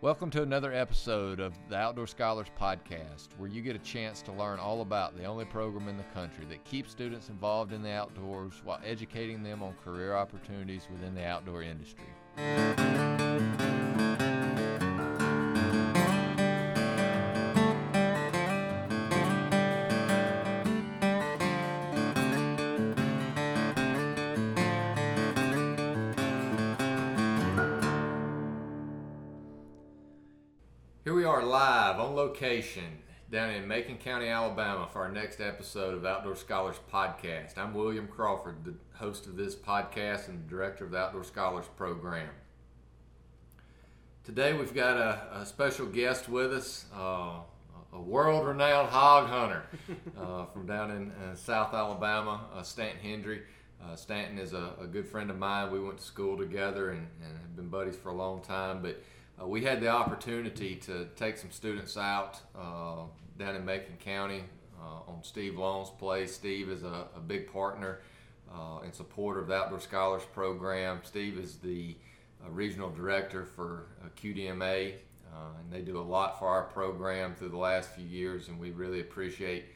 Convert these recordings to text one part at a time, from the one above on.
Welcome to another episode of the Outdoor Scholars Podcast, where you get a chance to learn all about the only program in the country that keeps students involved in the outdoors while educating them on career opportunities within the outdoor industry. Location down in Macon County, Alabama for our next episode of Outdoor Scholars Podcast. I'm William Crawford, the host of this podcast and the director of the Outdoor Scholars Program. Today we've got a, a special guest with us, uh, a world renowned hog hunter uh, from down in uh, South Alabama, uh, Stanton Hendry. Uh, Stanton is a, a, good friend of mine. We went to school together and, and have been buddies for a long time, but uh, we had the opportunity to take some students out uh, down in Macon County uh, on Steve Long's place. Steve is a, a big partner uh, and supporter of the Outdoor Scholars Program. Steve is the uh, regional director for uh, QDMA, and they do a lot for our program through the last few years, and we really appreciate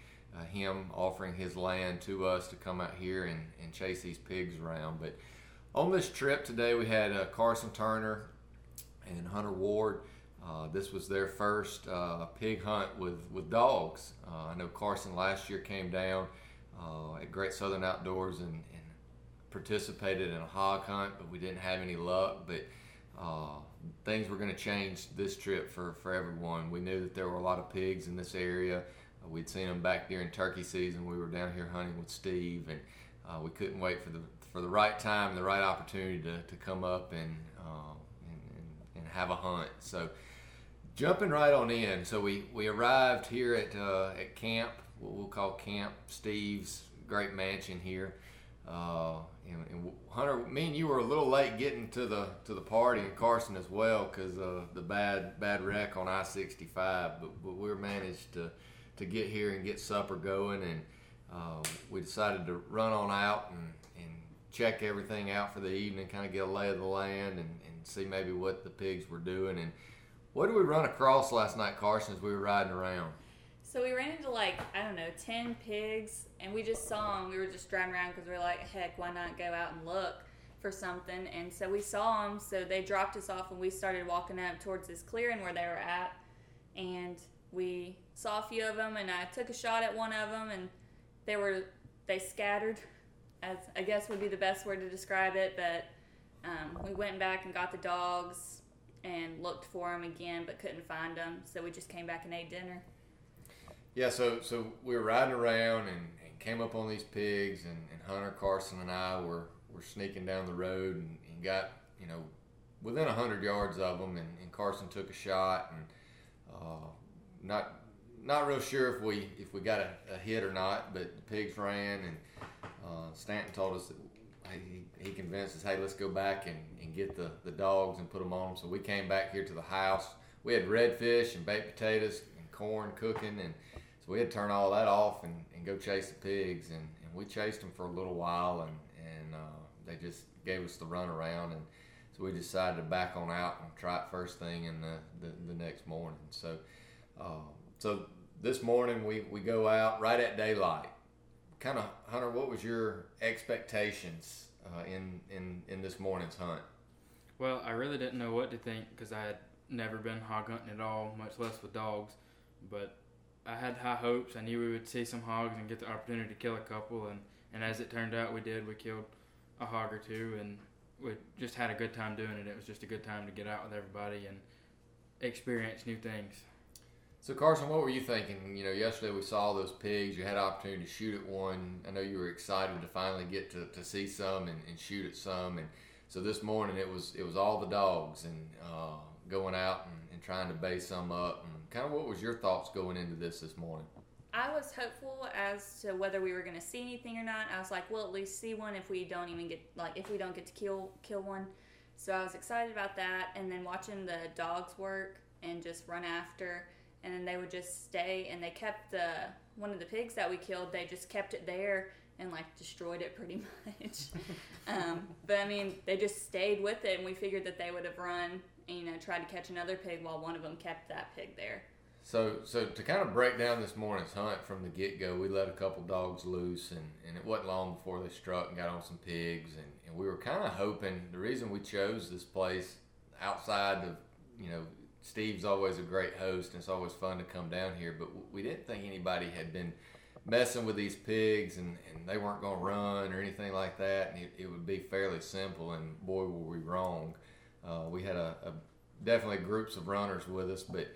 him offering his land to us to come out here and, and chase these pigs around. But on this trip today, we had Carson Turner and Hunter Ward. Uh, this was their first uh, pig hunt with, with dogs. Uh, I know Carson last year came down uh, at Great Southern Outdoors and, and, participated in a hog hunt, but we didn't have any luck. But uh, things were going to change this trip for, for everyone. We knew that there were a lot of pigs in this area. Uh, we'd seen them back during turkey season. We were down here hunting with Steve, and we couldn't wait for the for the right time, and the right opportunity to, to come up and have a hunt. So jumping right on in. So we, we arrived here at uh, at camp, what we'll call Camp Steve's great mansion here. Uh, and, and, Hunter, me and you were a little late getting to the to the party, and Carson as well, because uh, the bad bad wreck on I-65. But, but we managed to to get here and get supper going, and uh, we decided to run on out and check everything out for the evening, kind of get a lay of the land, and, and see maybe what the pigs were doing. And what did we run across last night, Carson, as we were riding around? So we ran into like I don't know ten pigs, and we just saw them. We were just driving around because we are like, heck, why not go out and look for something? And so we saw them. So they dropped us off, and we started walking up towards this clearing where they were at, and we saw a few of them, and I took a shot at one of them, and they were they scattered, as I guess would be the best word to describe it, but um, we went back and got the dogs and looked for them again, but couldn't find them. So we just came back and ate dinner. Yeah, so so we were riding around and, and came up on these pigs, and, and, Hunter Carson and I were, were sneaking down the road and, and got you know within hundred yards of them, and, and, Carson took a shot, and uh, not not real sure if we if we got a, a, hit or not, but the pigs ran, and uh, Stanton told us that he, he convinced us, hey, let's go back and, and get the, the dogs and put them on them. So we came back here to the house. We had redfish and baked potatoes and corn cooking, and so we had to turn all that off and, and go chase the pigs. And, and we chased them for a little while, and, and uh, they just gave us the run around. And so we decided to back on out and try it first thing in the, the, the next morning. So, uh, so this morning we, we go out right at daylight kind of Hunter, what was your expectations uh, in in in this morning's hunt? Well, I really didn't know what to think because I had never been hog hunting at all, much less with dogs. But I had high hopes. I knew we would see some hogs and get the opportunity to kill a couple, and and as it turned out, we did. We killed a hog or two, and we just had a good time doing it. It was just a good time to get out with everybody and experience new things. So Carson, what were you thinking? You know, yesterday we saw those pigs. You had opportunity to shoot at one. I know you were excited to finally get to, to see some and, and shoot at some. And so this morning it was it was all the dogs and uh, going out and, and trying to base some up. And kind of what was your thoughts going into this this morning? I was hopeful as to whether we were going to see anything or not. I was like, we'll at least see one if we don't even get like if we don't get to kill kill one. So I was excited about that, and then watching the dogs work and just run after and then they would just stay and they kept the one of the pigs that we killed they just kept it there and like destroyed it pretty much um, but i mean they just stayed with it and we figured that they would have run and, you know, tried to catch another pig while one of them kept that pig there. So, so to kind of break down this morning's hunt from the get go, we let a couple dogs loose, and, and it wasn't long before they struck and got on some pigs, and, and we were kind of hoping. The reason we chose this place outside of, you know, Steve's always a great host, and it's always fun to come down here, but we didn't think anybody had been messing with these pigs and, and they weren't going to run or anything like that, and it, it would be fairly simple, and boy, were we wrong. Uh, we had a, a definitely groups of runners with us, but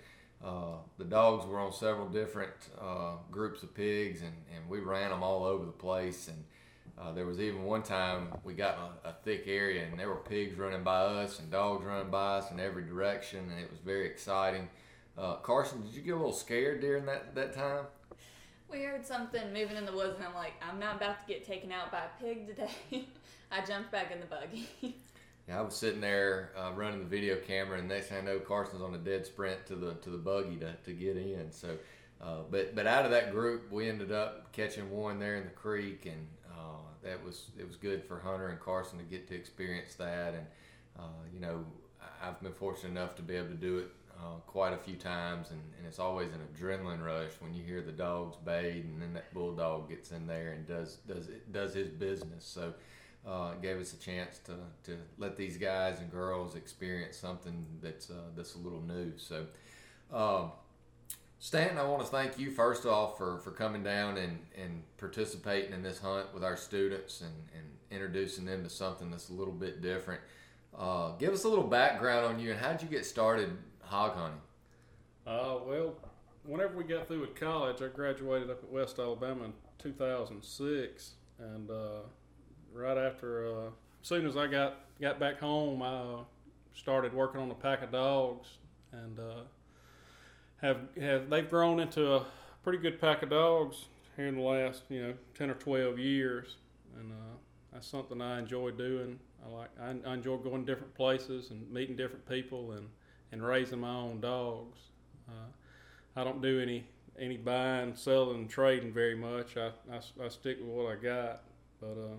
uh, the dogs were on several different uh, groups of pigs, and, and we ran them all over the place. And uh, there was even one time we got in a, a, thick area, and there were pigs running by us and dogs running by us in every direction, and it was very exciting. Uh, Carson, did you get a little scared during that, that time? We heard something moving in the woods, and I'm like, I'm not about to get taken out by a pig today. I jumped back in the buggy. Yeah, I was sitting there uh, running the video camera, and next thing I know, Carson's on a dead sprint to the to the buggy to, to get in. So, uh, but but out of that group, we ended up catching one there in the creek, and uh, that was it was good for Hunter and Carson to get to experience that. And uh, you know, I've been fortunate enough to be able to do it uh, quite a few times, and, and it's always an adrenaline rush when you hear the dogs bayed, and then that bulldog gets in there and does does it does his business. So uh, gave us a chance to, to let these guys and girls experience something that's uh, that's a little new. So, um, Stanton, I want to thank you first off for, for coming down and, and participating in this hunt with our students and, and introducing them to something that's a little bit different. Uh, give us a little background on you and how did you get started hog hunting? Uh, well, whenever we got through with college, I graduated up at West Alabama in 2006, and uh, right after, uh, as soon as I got got back home, I uh, started working on a pack of dogs, and uh, have have they've grown into a pretty good pack of dogs here in the last you know ten or twelve years, and uh, that's something I enjoy doing. I like I, I enjoy going to different places and meeting different people and and raising my own dogs. Uh, I don't do any any buying, selling, trading very much. I, I, I stick with what I got, but. Uh,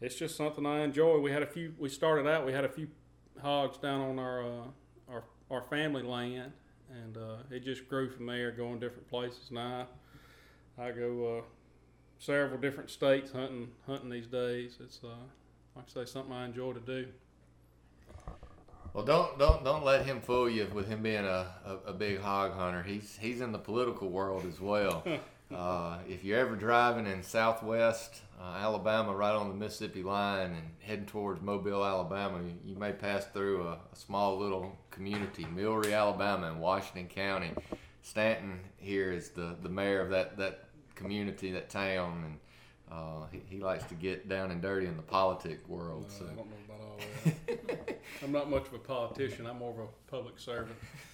it's just something I enjoy. We had a few. We started out. We had a few hogs down on our uh, our our family land, and uh, it just grew from there, going different places. Now I, I go uh, several different states hunting hunting these days. It's uh, like I say, something I enjoy to do. Well, don't don't don't let him fool you with him being a, a, a big hog hunter. He's he's in the political world as well. Uh, if you're ever driving in southwest uh, Alabama, right on the Mississippi line, and heading towards Mobile, Alabama, you, you may pass through a, a, small little community, Millry, Alabama, in Washington County. Stanton here is the, the mayor of that, that community, that town, and uh, he, he likes to get down and dirty in the politic world. No, so. I don't know about all that. I'm not much of a politician. I'm more of a public servant.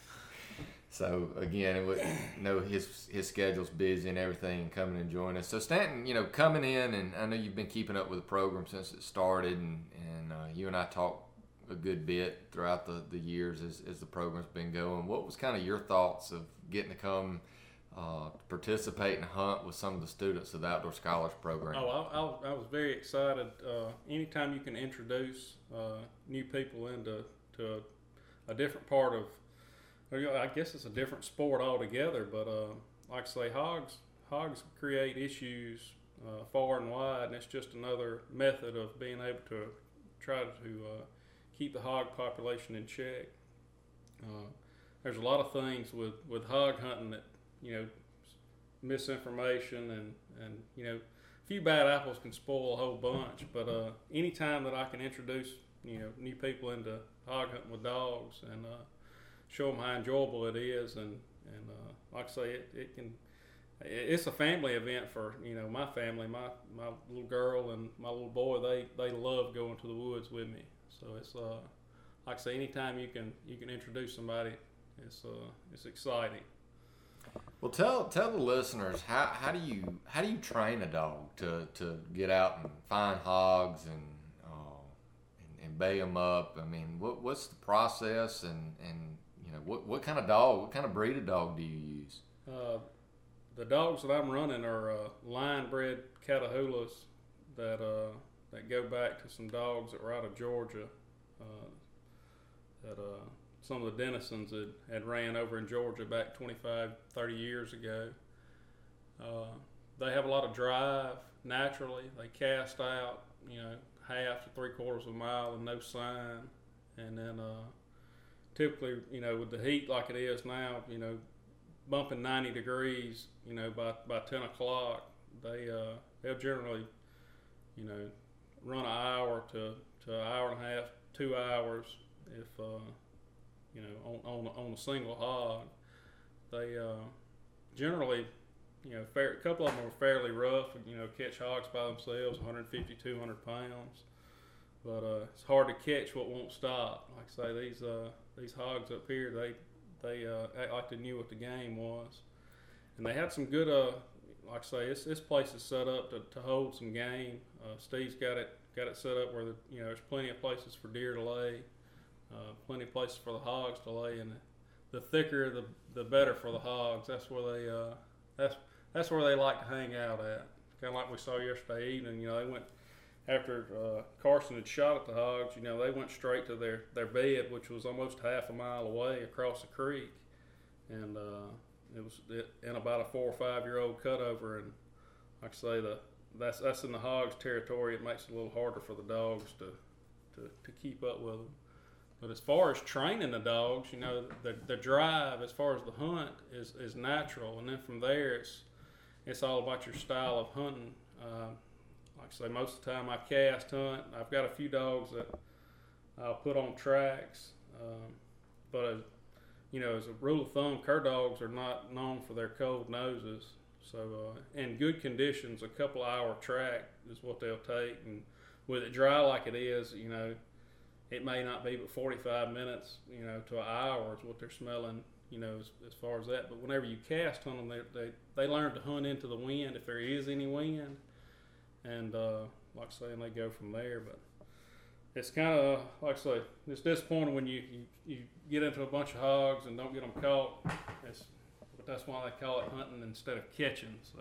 So again, it would, you know his his schedule's busy and everything, coming and joining us. So Stanton, you know, coming in, and I know you've been keeping up with the program since it started, and and uh, you and I talked a good bit throughout the, the years as, as the program's been going. What was kind of your thoughts of getting to come uh, participate and hunt with some of the students of the Outdoor Scholars Program? Oh, I, I, I was very excited. Uh, anytime you can introduce uh, new people into to a different part of I guess it's a different sport altogether. But uh, like I say, hogs hogs create issues uh, far and wide, and it's just another method of being able to try to uh, keep the hog population in check. Uh, there's a lot of things with, with hog hunting that you know misinformation and and you know a few bad apples can spoil a whole bunch. But uh, anytime that I can introduce you know new people into hog hunting with dogs and uh, show them how enjoyable it is, and and uh, like I say, it, it can. It's a family event for you know my family, my my little girl and my little boy. They they love going to the woods with me. So it's uh like I say, anytime you can you can introduce somebody, it's uh it's exciting. Well, tell tell the listeners how, how do you how do you train a dog to, to get out and find hogs and uh, and, and bay them up? I mean, what what's the process and, and you know, what what kind of dog, what kind of breed of dog do you use? Uh, the dogs that I'm running are uh, line bred Catahoulas that uh, that go back to some dogs that were out of Georgia. Uh, that uh, some of the denizens had, had ran over in Georgia back 25, 30 years ago. Uh, they have a lot of drive naturally. They cast out, you know, half to three quarters of a mile and no sign. And then uh, typically, you know, with the heat like it is now, you know, bumping 90 degrees, you know, by, by 10 o'clock, they, uh, they'll generally, you know, run an hour to, to an hour and a half, two hours if, uh, you know, on, on, on a single hog. They uh, generally you know, fair, a couple of them are fairly rough. You know, catch hogs by themselves, 150, 200 pounds. But uh, it's hard to catch what won't stop. Like I say, these uh, these hogs up here, they they uh, act like they knew what the game was, and they had some good. Uh, like I say, this this place is set up to, to hold some game. Uh, Steve's got it got it set up where the you know there's plenty of places for deer to lay, uh, plenty of places for the hogs to lay, and the, thicker the the better for the hogs. That's where they uh, that's that's where they like to hang out at. Kind of like we saw yesterday evening. You know, they went after uh, Carson had shot at the hogs. You know, they went straight to their their bed, which was almost half a mile away across the creek, and uh, it was in about a four or five year old cutover. And like I say, the that's that's in the hogs territory. It makes it a little harder for the dogs to to, to keep up with them. But as far as training the dogs, you know, the, the drive as far as the hunt is, is natural. And then from there, it's it's all about your style of hunting. Uh, like I say, most of the time I cast hunt. I've got a few dogs that I'll put on tracks, um, but as, you know, as a rule of thumb, cur dogs are not known for their cold noses. So, uh, in good conditions, a couple hour track is what they'll take, and with it dry like it is, you know, it may not be but 45 minutes, you know, to an hour is what they're smelling you know, as, as far as that. But whenever you cast hunt them, they, they, they learn to hunt into the wind if there is any wind. And uh, like I say, and they go from there. But it's kind of, like I say, it's disappointing when you, you, you get into a bunch of hogs and don't get them caught. It's, but that's why they call it hunting instead of catching. So.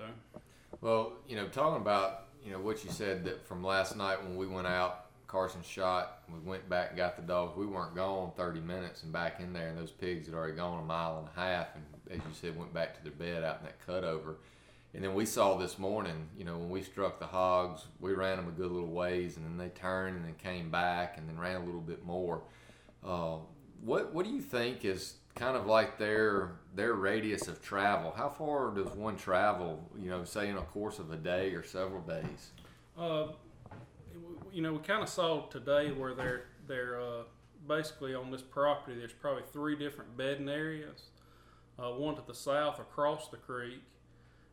Well, you know, talking about you know what you said that from last night when we went out Carson shot. We went back and got the dogs. We weren't gone 30 minutes and back in there, and those pigs had already gone a mile and a half, and as you said, went back to their bed out in that cutover. And then we saw this morning, you know, when we struck the hogs, we ran them a good little ways, and then they turned and then came back and then ran a little bit more. Uh, what what do you think is kind of like their their radius of travel? How far does one travel? You know, say in a course of a day or several days. Uh, you know, we kind of saw today where they're they're uh, basically on this property. There's probably three different bedding areas. Uh, one to the south across the creek,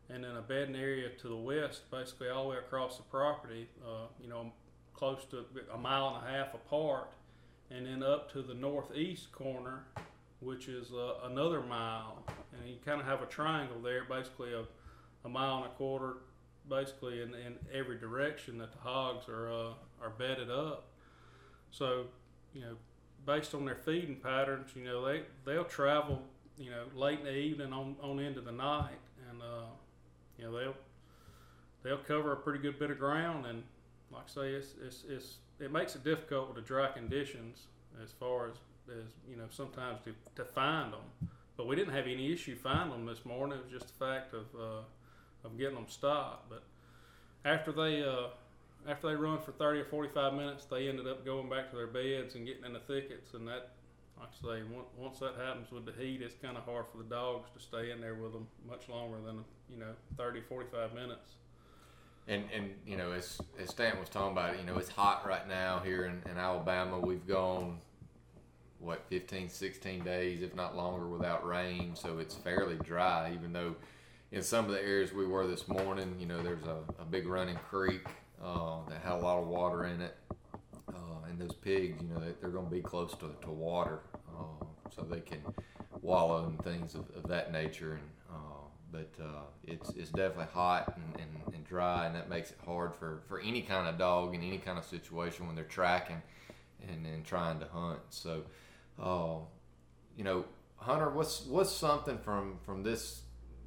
and then a bedding area to the west, basically all the way across the property. Uh, you know, close to a mile and a half apart, and then up to the northeast corner, which is uh, another mile. And you kind of have a triangle there, basically a, a mile and a quarter basically in, in every direction that the hogs are uh, are bedded up. So, you know, based on their feeding patterns, you know, they they'll travel, you know, late in the evening on, on into the night, and uh, you know they'll they'll cover a pretty good bit of ground, and like I say, it's it's, it's it makes it difficult with the dry conditions as far as as you know sometimes to, to find them. But we didn't have any issue finding them this morning. It was just the fact of uh, of getting them stopped. But after they uh, after they run for 30 or 45 minutes, they ended up going back to their beds and getting in the thickets. And that, like I say, once that happens with the heat, it's kind of hard for the dogs to stay in there with them much longer than you know 30, 45 minutes. And and you know, as as Stanton was talking about, it, you know, it's hot right now here in, in Alabama. We've gone what 15, 16 days, if not longer, without rain, so it's fairly dry. Even though in some of the areas we were this morning, you know, there's a, a big running creek uh, that had a lot of water in it. And those pigs, you know, they, are going to be close to, to water, uh, so they can wallow and things of, of that nature. And uh, but uh, it's it's definitely hot and, and, and, dry, and that makes it hard for, for any kind of dog in any kind of situation when they're tracking and, and trying to hunt. So, uh, you know, Hunter, what's what's something from from this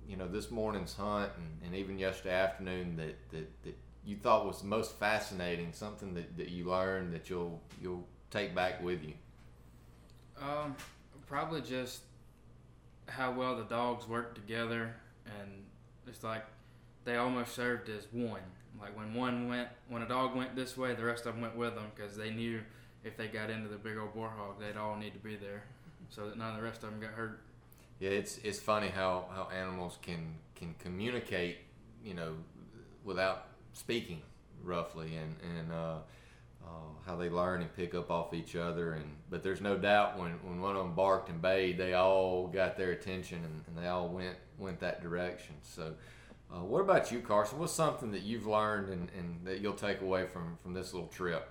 you know this morning's hunt and, and even yesterday afternoon that, that, that you thought was most fascinating something that, that you learned that you'll you'll take back with you Um, probably just how well the dogs work together, and it's like they almost served as one. Like when one went, when a dog went this way, the rest of them went with them because they knew if they got into the big old boar hog, they'd all need to be there, so that none of the rest of them got hurt. Yeah, it's it's funny how, how animals can can communicate, you know, without speaking roughly, and and uh, uh, how they learn and pick up off each other. And but there's no doubt when, when one of them barked and bayed, they all got their attention and, and they all went went that direction. So. Uh, what about you, Carson? What's something that you've learned and, and that you'll take away from, from this little trip?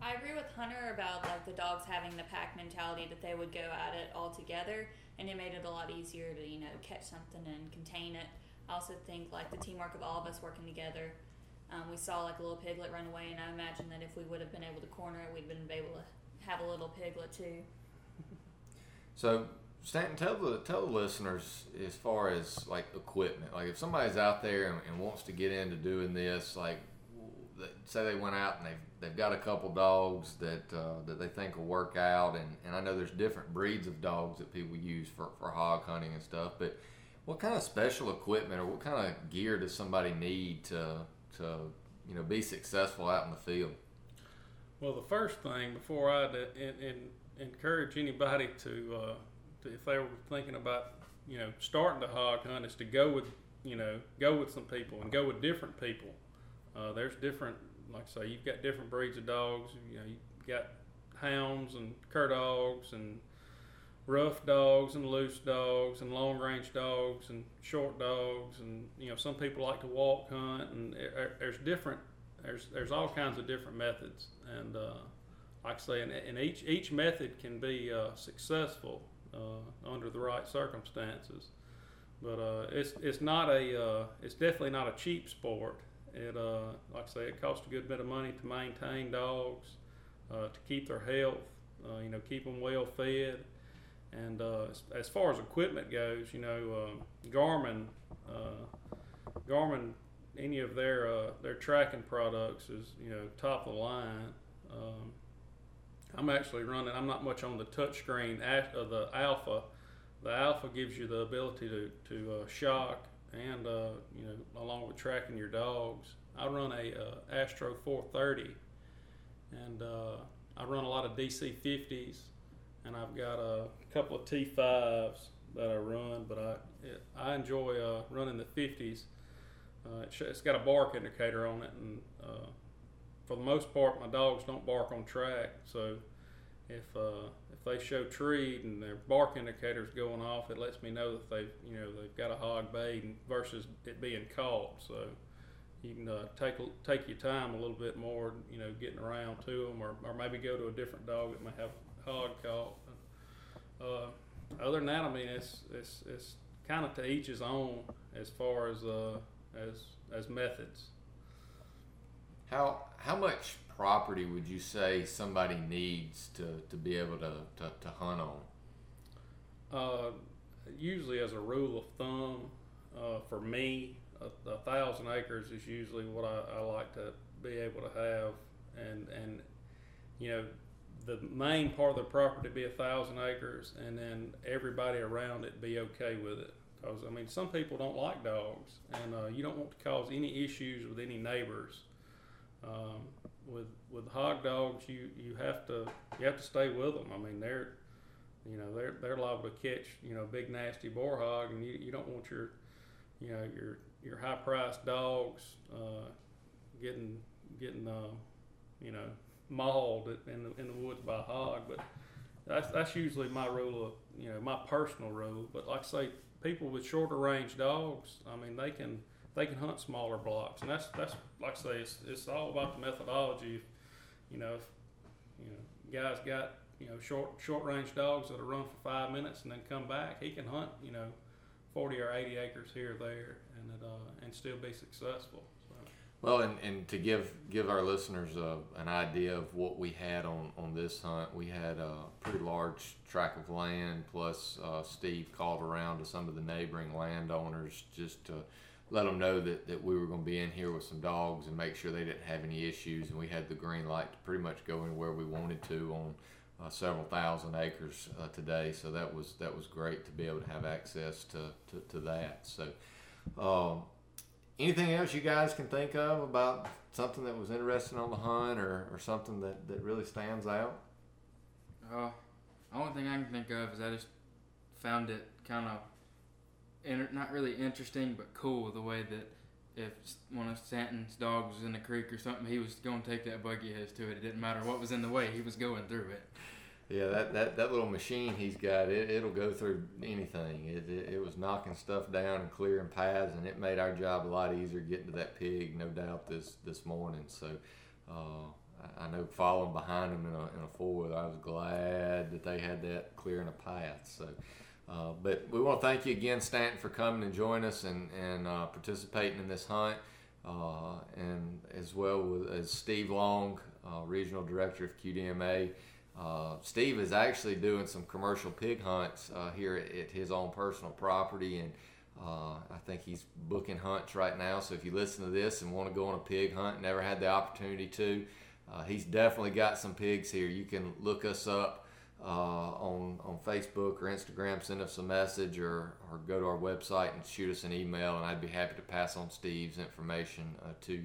I agree with Hunter about like the dogs having the pack mentality that they would go at it all together, and it made it a lot easier to you know catch something and contain it. I also think like the teamwork of all of us working together. Um, we saw like a little piglet run away, and I imagine that if we would have been able to corner it, we'd been able to have a little piglet too. So Stanton, tell the tell the listeners as far as like equipment. Like if somebody's out there and, and wants to get into doing this, like say they went out and they've they've got a couple dogs that uh, that they think will work out, and, and I know there's different breeds of dogs that people use for, for hog hunting and stuff. But what kind of special equipment or what kind of gear does somebody need to to you know be successful out in the field? Well, the first thing before I encourage anybody to, uh, to, if they were thinking about, you know, starting to hog hunt, is to go with, you know, go with some people and go with different people. Uh, there's different, like I say, you've got different breeds of dogs. You know, you've got hounds and cur dogs and rough dogs and loose dogs and long range dogs and short dogs and you know some people like to walk hunt and there's different there's there's all kinds of different methods and uh, like I say and, and, each each method can be uh, successful uh, under the right circumstances. But uh, it's it's not a uh, it's definitely not a cheap sport. It uh, like I say it costs a good bit of money to maintain dogs to keep their health you know keep them well fed and uh, as, as, far as equipment goes, you know, uh, Garmin, uh, Garmin, any of their uh, their tracking products is you know top of the line. Um, I'm actually running. I'm not much on the touchscreen of the Alpha. The Alpha gives you the ability to to uh, shock and uh, you know along with tracking your dogs. I run a Astro 430, and I run a lot of DC 50s and I've got a couple of T5s that I run, but I it, I enjoy uh, running the 50s. Uh, it has got a bark indicator on it, and uh, for the most part, my dogs don't bark on track. So if uh, if they show treed and their bark indicator's going off, it lets me know that they've you know they've got a hog bayed versus it being caught. So you can uh, take take your time a little bit more, you know, getting around to them, or, or maybe go to a different dog that may have caught. Uh, other than that, I mean, it's it's it's kind of to each his own as far as uh, as as methods. How how much property would you say somebody needs to, to be able to, to, to hunt on? Uh, usually, as a rule of thumb, uh, for me, a, a, thousand acres is usually what I, I like to be able to have, and and you know the main part of the property be a thousand acres, and then everybody around it be okay with it. Because I mean, some people don't like dogs, and uh, you don't want to cause any issues with any neighbors. Um, with with hog dogs, you you have to you have to stay with them. I mean, they're you know they're they're liable to catch you know big nasty boar hog, and you, you don't want your you know your your high priced dogs uh, getting getting uh, you know mauled in the, in the woods by a hog. But that's that's usually my rule of you know my personal rule. But like I say, people with shorter range dogs, I mean they can they can hunt smaller blocks, and that's that's like I say, it's, it's all about the methodology. You know, if, you know, guys got you know short short range dogs that'll run for five minutes and then come back. He can hunt you know forty or eighty acres here or there, and it, uh, and still be successful. Well, and, and to give give our listeners an idea of what we had on, on this hunt, we had a pretty large tract of land. Plus, uh, Steve called around to some of the neighboring landowners just to let them know that, that we were going to be in here with some dogs and make sure they didn't have any issues. And we had the green light to pretty much go anywhere we wanted to on uh, several thousand acres uh, today. So that was that was great to be able to have access to to, to that. So. Anything else you guys can think of about something that was interesting on the hunt or, or something that, that really stands out? Uh, the only thing I can think of is I just found it kind of inter- not really interesting, but cool the way that if one of Stanton's dogs was in the creek or something, he was going to take that buggy his to it. It didn't matter what was in the way; he was going through it. Yeah, that, that, that little machine he's got, it, it'll go through anything. It, it, it was knocking stuff down and clearing paths, and it made our job a lot easier getting to that pig, no doubt, this, this morning. So uh, I, know following behind him in a, in a four wheeler, I was glad that they had that clearing a path. So, uh, but we want to thank you again, Stanton, for coming and joining us and, and uh, participating in this hunt. Uh, and as well as Steve Long, uh, Regional Director of QDMA. Uh, Steve is actually doing some commercial pig hunts uh, here at, at, his own personal property, and uh, I think he's booking hunts right now. So if you listen to this and want to go on a pig hunt, never had the opportunity to, uh, he's definitely got some pigs here. You can look us up uh, on on Facebook or Instagram, send us a message, or or go to our website and shoot us an email, and I'd be happy to pass on Steve's information uh, to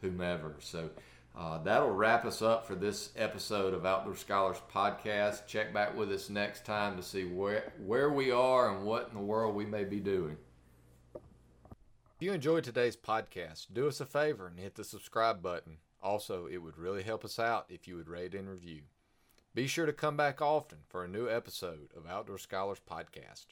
whomever. So. Uh, that'll wrap us up for this episode of Outdoor Scholars Podcast. Check back with us next time to see where, where we are and what in the world we may be doing. If you enjoyed today's podcast, do us a favor and hit the subscribe button. Also, it would really help us out if you would rate and review. Be sure to come back often for a new episode of Outdoor Scholars Podcast.